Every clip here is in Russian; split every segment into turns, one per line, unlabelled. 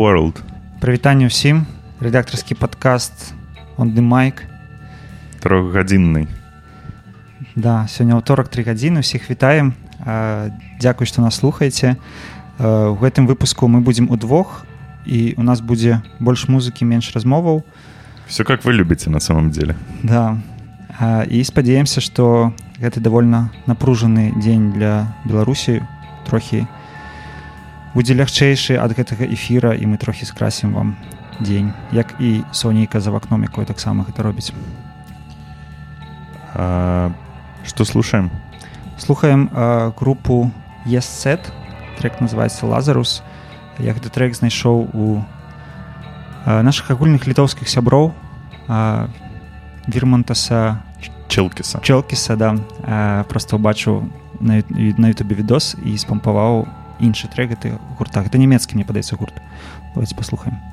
World.
Прывітанне ўсім. Рэдактарскі падкаст on the mic.
Трохгадзінны.
Да, сёння ўторак тры гадзіны усіх вітаем. Дзякуй, што нас слухаеце. У гэтым выпуску мы будзем удвох і у нас будзе больш музыкі, менш размоваў.
Все как вы любіце на самом деле.
Да. І спадзяемся, што гэта давольна напружаны дзень для Беларусі трохі будзе лягчэйшы ад гэтага эфіра і мы трохі скрасім вам дзень як і сонейка за вакном якое таксама гэта робіць
а, что слушаем
слухаем а, групу ЕСет трек называется лазарус я гэты трек знайшоў у а, наших агульных літоўскіх сяброў вірмонтаса
челкіса
челкіса да а, просто убачыў на, на ютубе відос і спампаваў у іншы трек гэты гуртах. Это нямецкі мне падаецца гурт. Давайте паслухаем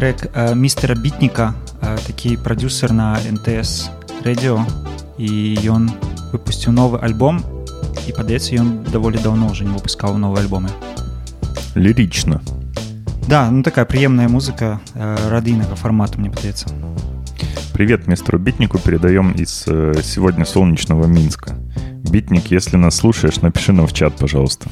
трек э, мистера Бітніка, э, такі прадюсер на НТС радио і ён выпусціў новы альбом і падаецца ён даволі даўно уже не выпускаў новыя альбомы
Лирично.
да ну такая прыемная музыка э, радыйнага фармату мне падаецца
Привет мистеру Битнику передаем из э, сегодня солнечного Минска. Битник, если нас слушаешь, напиши нам в чат, пожалуйста.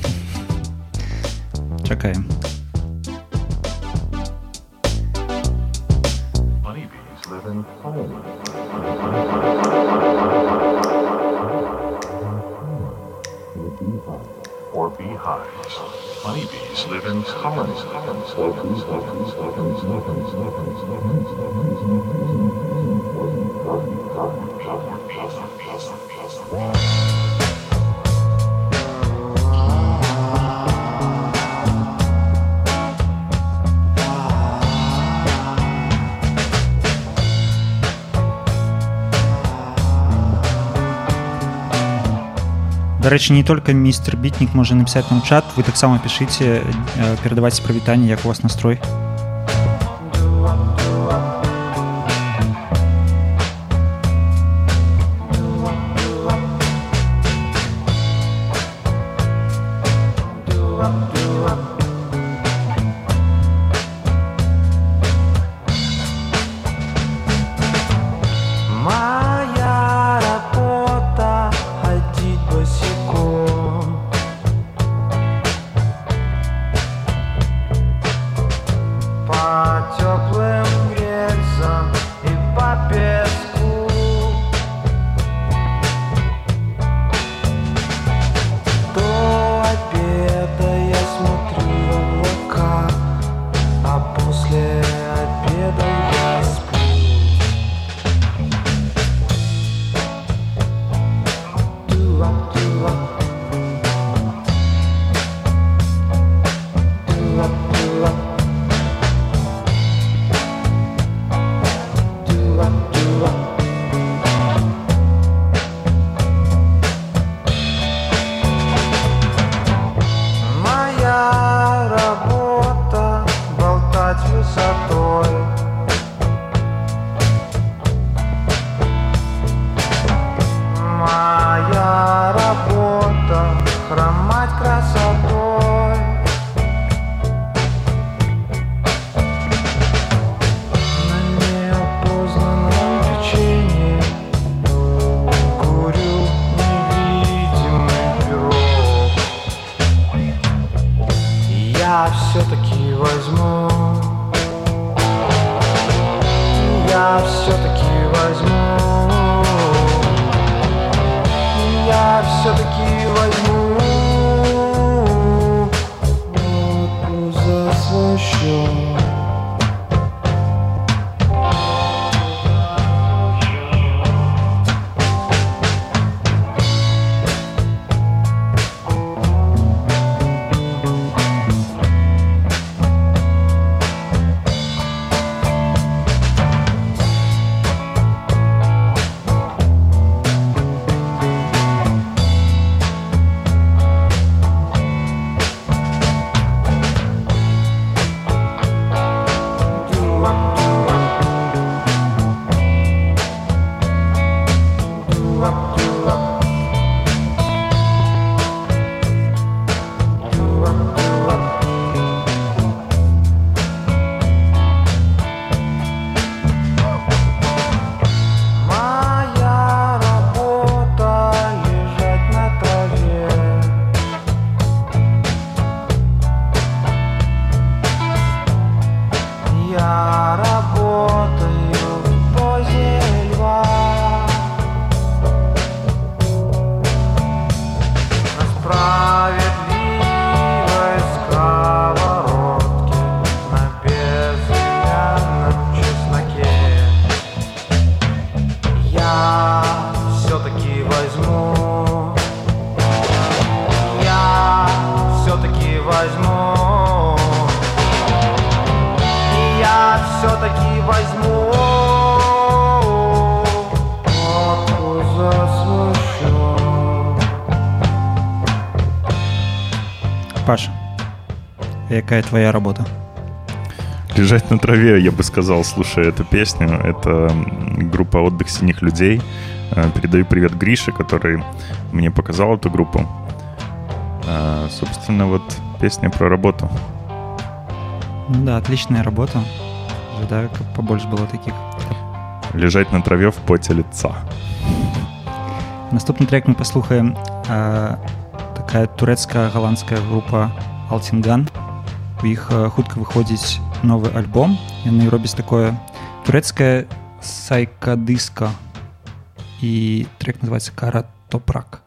дарэчы не только містер бітнік можа напісаць нам чат вы таксама пішыце э, перадаваць прывітанне як у вас настрой Паша якая твоя работа
Лежать на траве, я бы сказал, слушая эту песню. Это группа «Отдых синих людей». Э, Передаю привет Грише, который мне показал эту группу. Э, Собственно, вот песня про работу.
Ну да, отличная работа. Ожидаю, как побольше было таких.
Лежать на траве в поте лица.
Наступны трек мы паслухаем э, такая турэцкая галандская група Алтинган У іх э, хутка выходзіць новы альбом. Яны робяць такое турэцкае сайкадыска і трек называется кара топрак.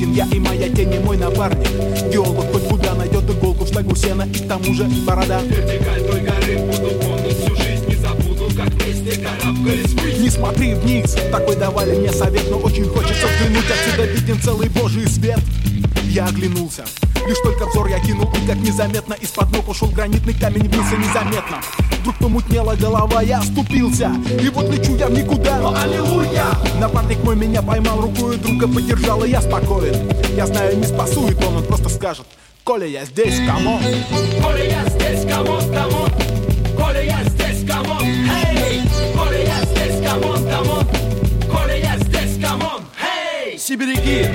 виден я и моя тень, и мой напарник. Геолог хоть куда найдет иголку в штагу сена И к тому же борода. Вертикаль той горы буду помнить всю жизнь Не забуду, как вместе карабкались ввысь Не смотри вниз, такой давали мне совет Но очень хочется взглянуть, отсюда виден целый божий свет. Я оглянулся Лишь только взор я кинул, и как незаметно Из-под ног ушел гранитный камень вниз и незаметно Вдруг помутнела голова, я оступился. И вот лечу я в никуда, но аллилуйя! Напарник мой меня поймал рукой, друга поддержал, и я спокоен. Я знаю, не спасует он, он просто скажет Коля, я здесь, come on Коля, я здесь, come on, come on Коля, я здесь, come on, эй! Коля, я здесь, come on, come on Коля, я здесь, come on, эй!
Сибиряки,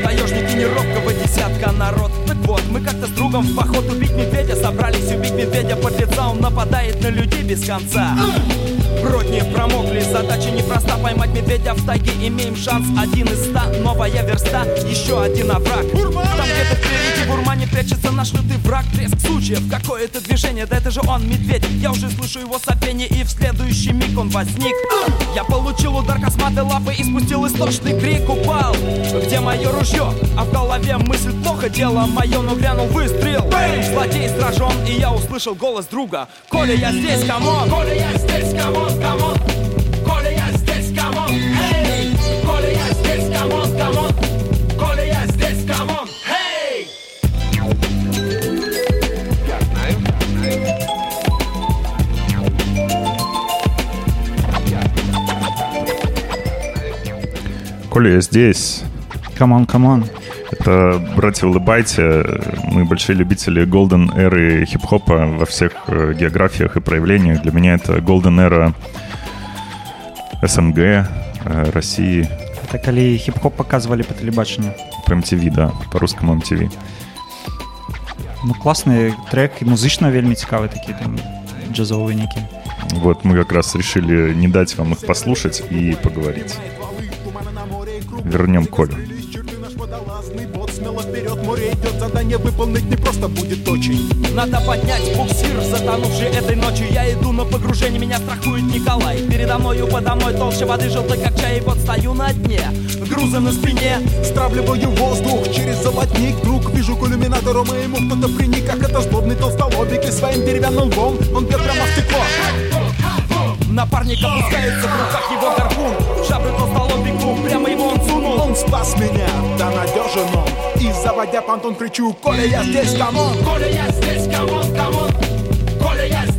неробкого десятка народ. Так вот, мы как-то с другом в поход. Убить медведя Собрались убить медведя подлеца Он нападает на людей без конца Бродни промокли, задача непроста Поймать медведя в тайге, имеем шанс. Один из ста, новая верста. Еще один овраг. Там где-то впереди в урмане прячется наш лютый враг. Треск сучьев, какое-то движение? Да это же он, медведь. Я уже слышу его сопение И в следующий миг он возник. Я получил удар косматой лапы И спустил истошный крик Упал, где мое ружье? А в голове мысль плохо дело мое Но грянул выстрел. Злодей сражен И я услышал голос друга. Коля, я здесь, come on! Коля, я здесь, come on Коля, я здесь, come on Эй! Коля, я здесь, камон, камон Коля, я здесь, камон Эй!
Коля, я здесь.
Камон, камон.
Это «Братья, улыбайте». Мы большие любители голден эры хип-хопа во всех э, географиях и проявлениях. Для меня это голден эра СНГ, э, России,
Это калі хіп-хоп показывали по телебаченню.
по MTV, да, по русскому MTV.
Ну класны трек і музычна вельмі цікавы такі там джазовыя некі
Вот мы как раз решили не дать вам их послушать и поговорить. Вернем Колю.
вперед, море идет, задание выполнить не просто будет очень.
Надо поднять буксир, затонувший этой ночью. Я иду на погружение, меня страхует Николай. Передо мною подо мной толще воды желтой, как чай И вот стою на дне, грузом на спине
Стравливаю воздух через золотник Вдруг вижу к иллюминатору моему Кто-то приник, как это злобный толстолобик И своим деревянным лбом он бьет прямо в стекло.
Напарник опускается, в руках его гарпун. В жабры толстолобику, прямо его он
спас меня, да надежен он. И заводя понтон кричу Коля, я здесь,
come on! Коля, я здесь, come on, come on! Коля, я здесь,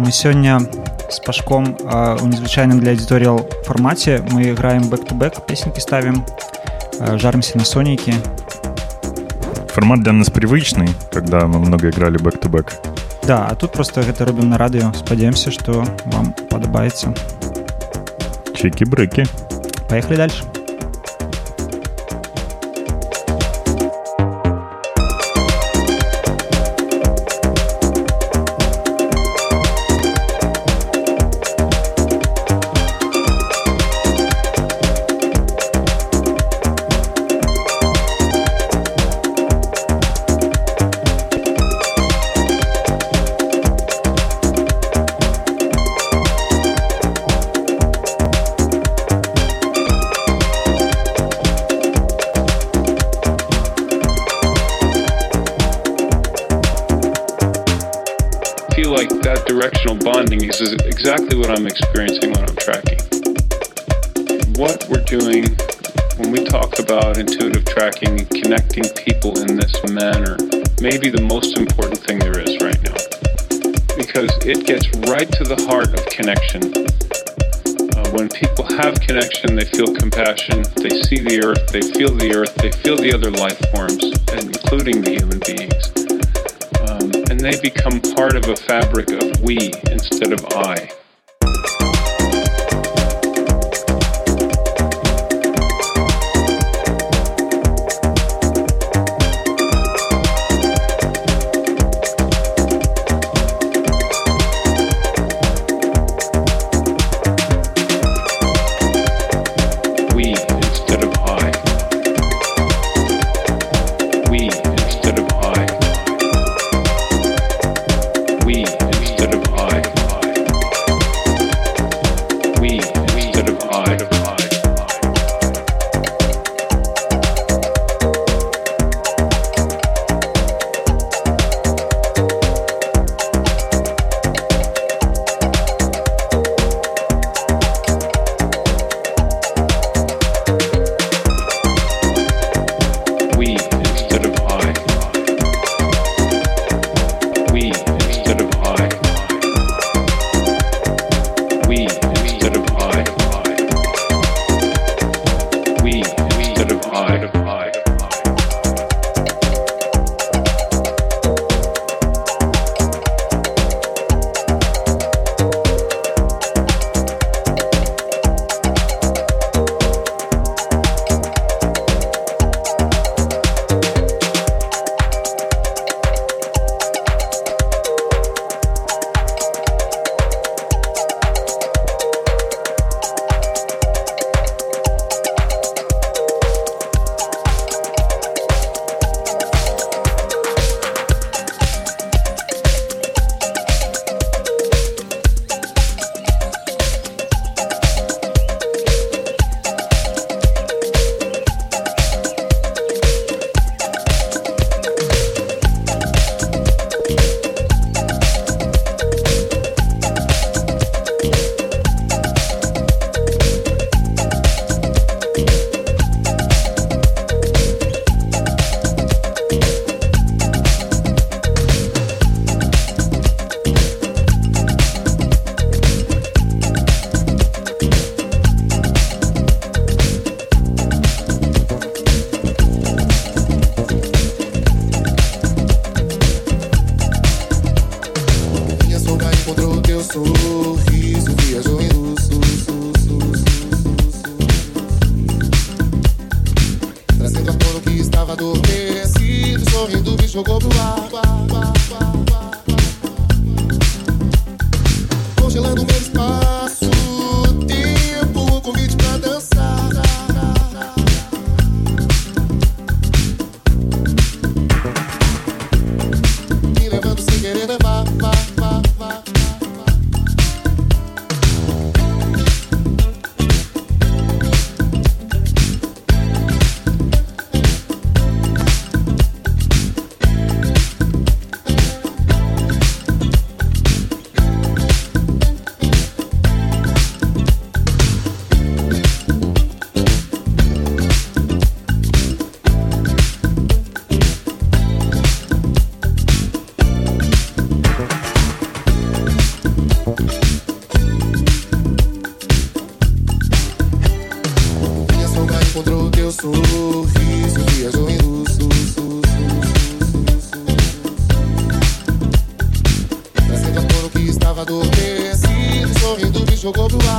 мы сегодня с Пашком э, у незвычайным для аудиториал формате. Мы играем back-to-back, песенки ставим, э, жаримся на сонейку.
Формат для нас привычный, когда мы много играли back-to-back.
Да, а тут просто гэта робім на радыё. Спадзяемся, што вам падабаецца.
Чики-брыки.
Поехали дальше.
Connection. Uh, when people have connection, they feel compassion, they see the earth, they feel the earth, they feel the other life forms, including the human beings um, and they become part of a fabric of we instead of I.
encontrou teu sorriso, viajou em luz. Nasceu amor que estava adormecido, sorrindo me jogou pro ar.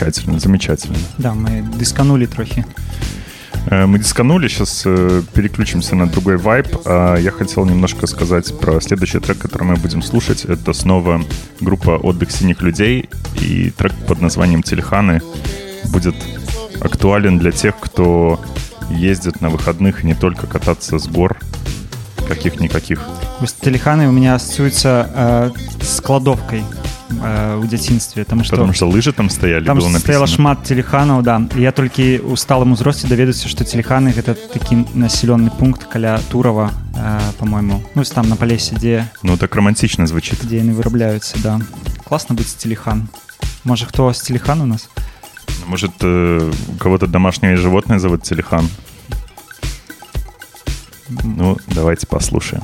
Замечательно, замечательно.
Да, мы дисканули трохи.
Э, Мы дисканули, сейчас переключимся на другой вайб. А Я хотел немножко сказать про следующий трек, который мы будем слушать. Это снова группа «Отдых синих людей» и трек под названием «Телеханы» будет актуален для тех, кто ездит на выходных не только кататься с гор, каких-никаких.
Вось Телеханы у меня ассоциируются э, с кладовкой э, у дзяцінстве потому что
Потому что лыжи там стояли,
там
было написано.
стаяла шмат телеханаў да І я толькі ў сталым узросце даведаюся што телеханы гэта такі населенный пункт каля турова э, по-моему ну там на палесе дзе
Ну, так романтично звучит.
дзе яны вырабляюцца да класна быць телехан можа хто з телехан у нас
Может, э, у кого-то домашнее животное зовут Телехан? Ну, давайте послушаем.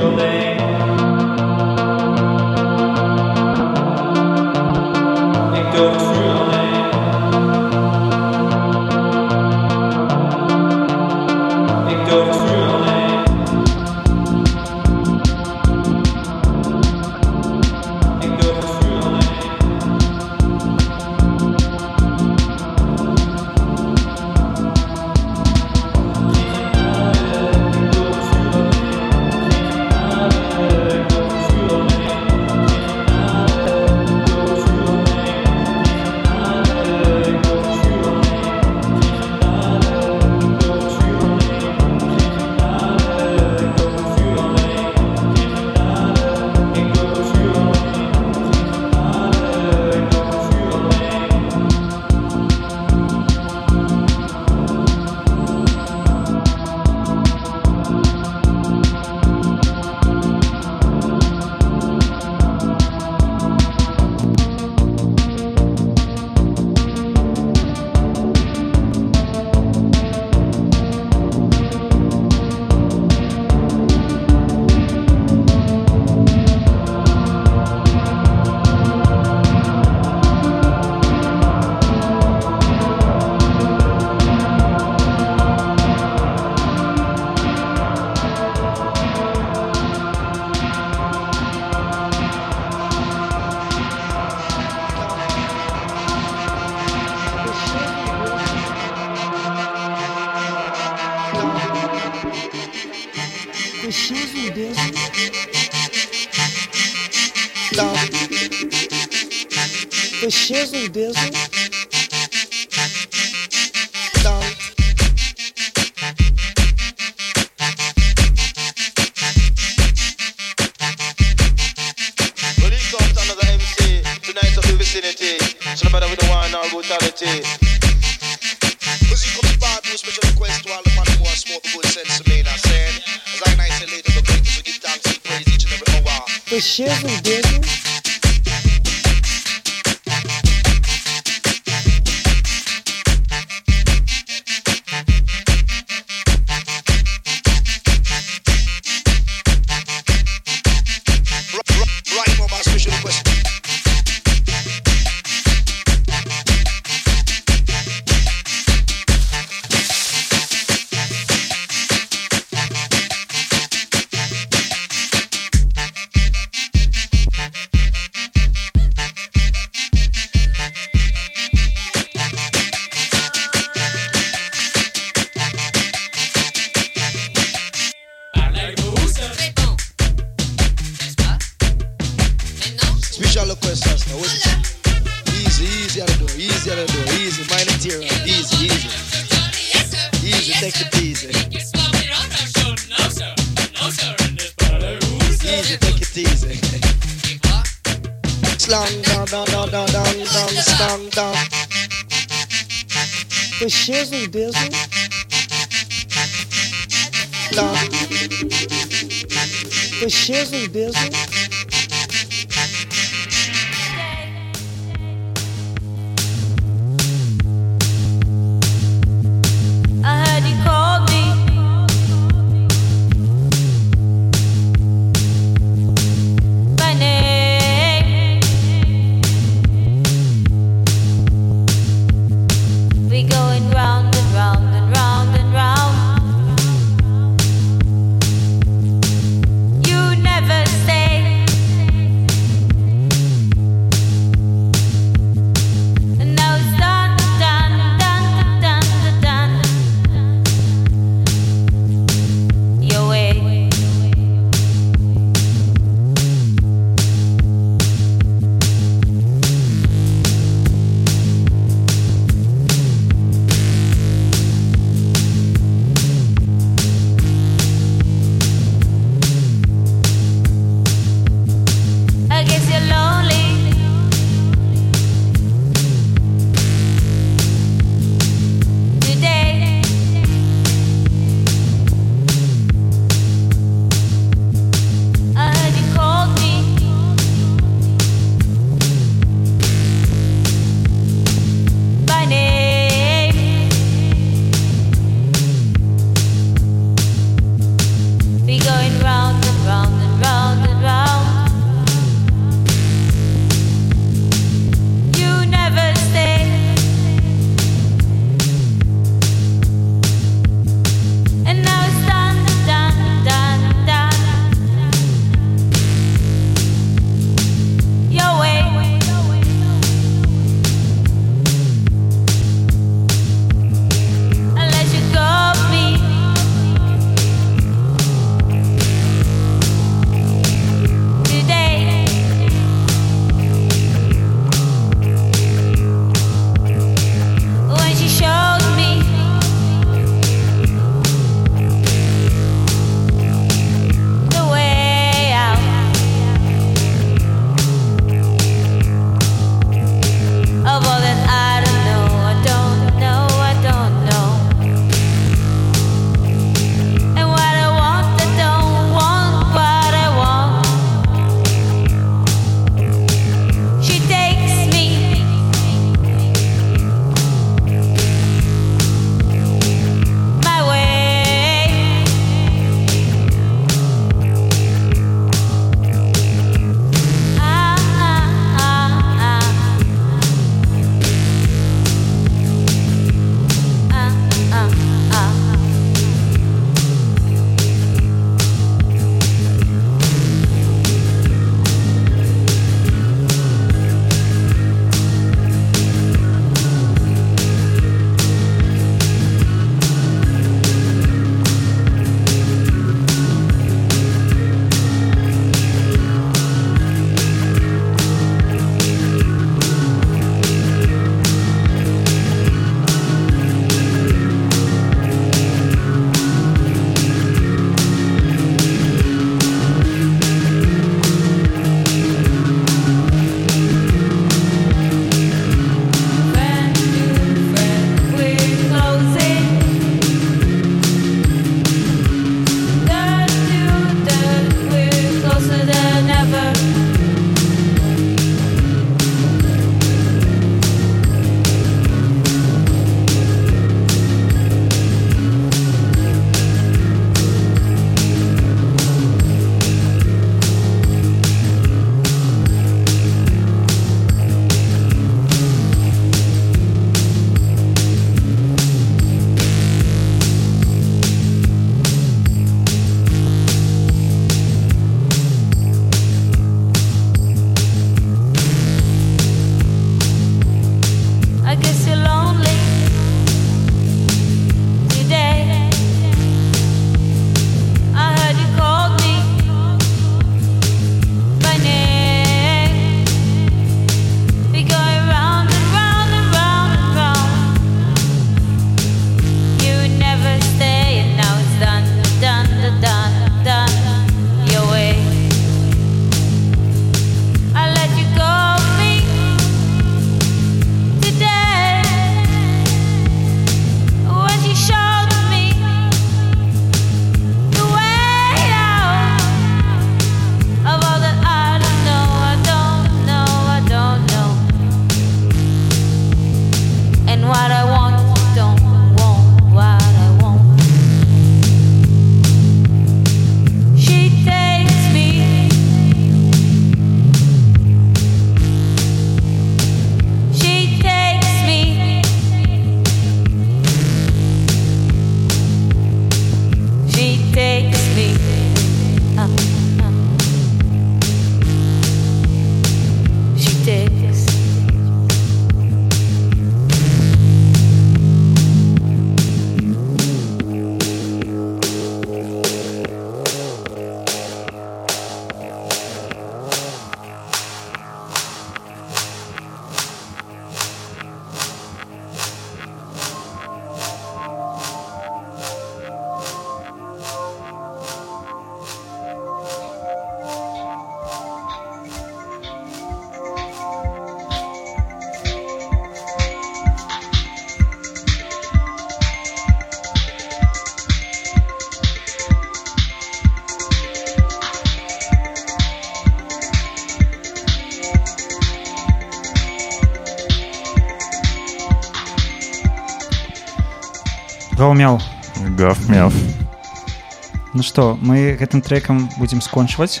Ну што, мы гэтым трекам будзем скончваць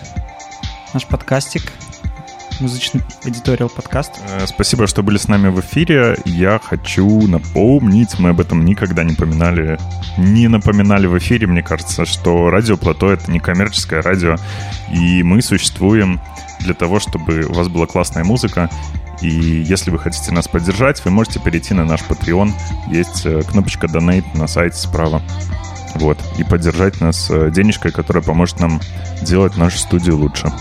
наш падкасцік музычны эдиториал подкаст.
Э, Спасибо, что были с нами в эфире. Я хочу напомнить, мы об этом никогда не поминали, не напоминали в эфире, мне кажется, что радио Плато — это не коммерческое радио, и мы существуем для того, чтобы у вас была классная музыка, и если вы хотите нас поддержать, вы можете перейти на наш Patreon. Есть э, кнопочка Donate на сайте справа. Вот. И поддержать нас э, денежкой, которая поможет нам делать нашу студию лучше.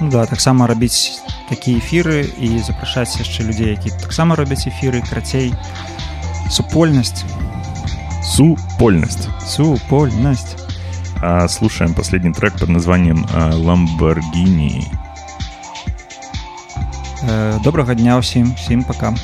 Ну да, таксама рабіць такія эфіры і запрашаць яшчэ людзей, які таксама робяць эфіры, крацей супольнасць.
Супольность.
Супольность.
А слушаем последний трек под названием э, «Ламборгини».
Э, Добрага дня ўсім, всім пока.